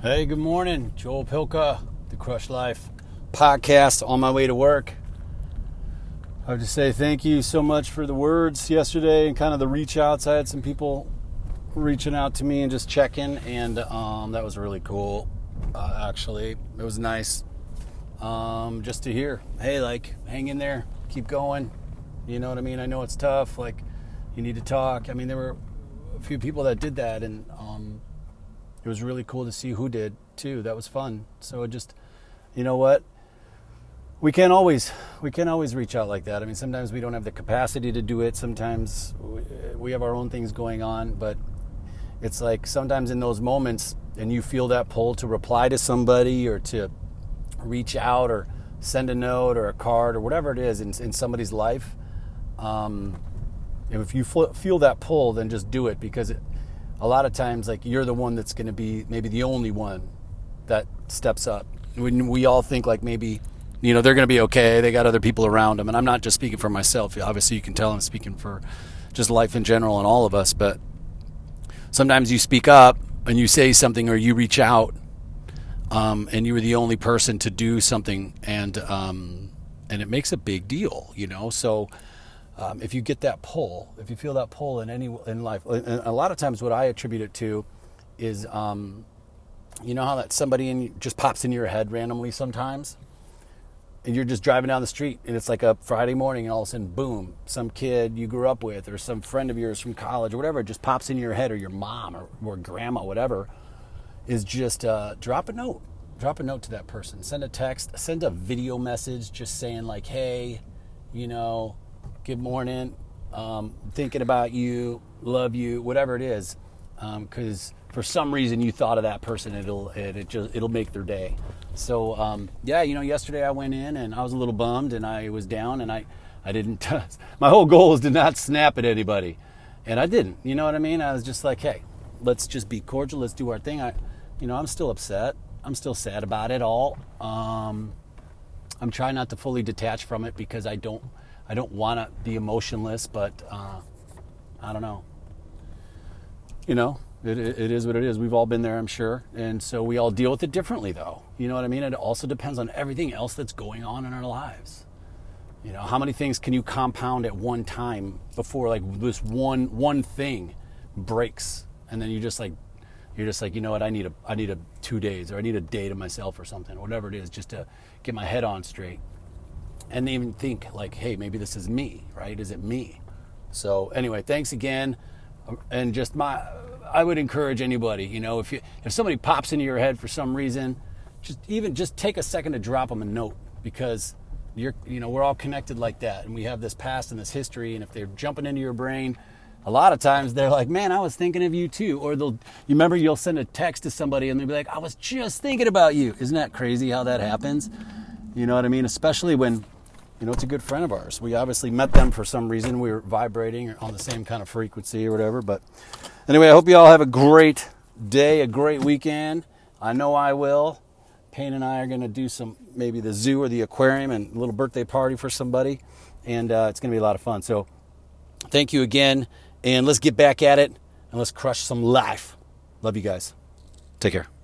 Hey, good morning. Joel Pilka, the Crush Life podcast on my way to work. I have to say thank you so much for the words yesterday and kind of the reach outs. I had some people reaching out to me and just checking, and um, that was really cool. Uh, actually, it was nice um, just to hear. Hey, like, hang in there, keep going. You know what I mean? I know it's tough. Like, you need to talk. I mean, there were a few people that did that, and um, it was really cool to see who did too. That was fun. So it just, you know what? We can't always we can't always reach out like that. I mean, sometimes we don't have the capacity to do it. Sometimes we have our own things going on, but it's like sometimes in those moments, and you feel that pull to reply to somebody or to reach out or send a note or a card or whatever it is in, in somebody's life. Um, if you feel that pull, then just do it because it, a lot of times like you're the one that's going to be maybe the only one that steps up. When we all think like maybe you know they're going to be okay they got other people around them and i'm not just speaking for myself. Obviously you can tell i'm speaking for just life in general and all of us but sometimes you speak up and you say something or you reach out um, and you were the only person to do something and um, and it makes a big deal you know? So um, if you get that pull, if you feel that pull in any in life, and a lot of times what I attribute it to is, um, you know how that somebody in just pops into your head randomly sometimes, and you're just driving down the street, and it's like a Friday morning, and all of a sudden, boom, some kid you grew up with, or some friend of yours from college, or whatever, just pops into your head, or your mom, or, or grandma, whatever, is just uh, drop a note, drop a note to that person, send a text, send a video message, just saying like, hey, you know good morning, um, thinking about you, love you, whatever it is, because um, for some reason you thought of that person, it'll it, it just it'll make their day. So um, yeah, you know, yesterday I went in and I was a little bummed and I was down and I I didn't. my whole goal was to not snap at anybody, and I didn't. You know what I mean? I was just like, hey, let's just be cordial. Let's do our thing. I, you know, I'm still upset. I'm still sad about it all. Um, I'm trying not to fully detach from it because I don't I don't want to be emotionless, but uh, I don't know. You know, it, it is what it is. We've all been there, I'm sure. And so we all deal with it differently, though. You know what I mean? It also depends on everything else that's going on in our lives. You know, how many things can you compound at one time before like this one one thing breaks, and then you just like you're just like, you know what? I need a I need a two days, or I need a day to myself, or something, whatever it is, just to get my head on straight and even think like, hey, maybe this is me, right? Is it me? So anyway, thanks again, and just my, I would encourage anybody, you know, if you if somebody pops into your head for some reason, just even just take a second to drop them a note because you're, you know, we're all connected like that, and we have this past and this history, and if they're jumping into your brain. A lot of times they're like, "Man, I was thinking of you too," or they'll. You remember you'll send a text to somebody and they'll be like, "I was just thinking about you." Isn't that crazy how that happens? You know what I mean? Especially when you know, it's a good friend of ours. We obviously met them for some reason. We were vibrating on the same kind of frequency or whatever. But anyway, I hope you all have a great day, a great weekend. I know I will. Payne and I are going to do some, maybe the zoo or the aquarium and a little birthday party for somebody. And uh, it's going to be a lot of fun. So thank you again. And let's get back at it and let's crush some life. Love you guys. Take care.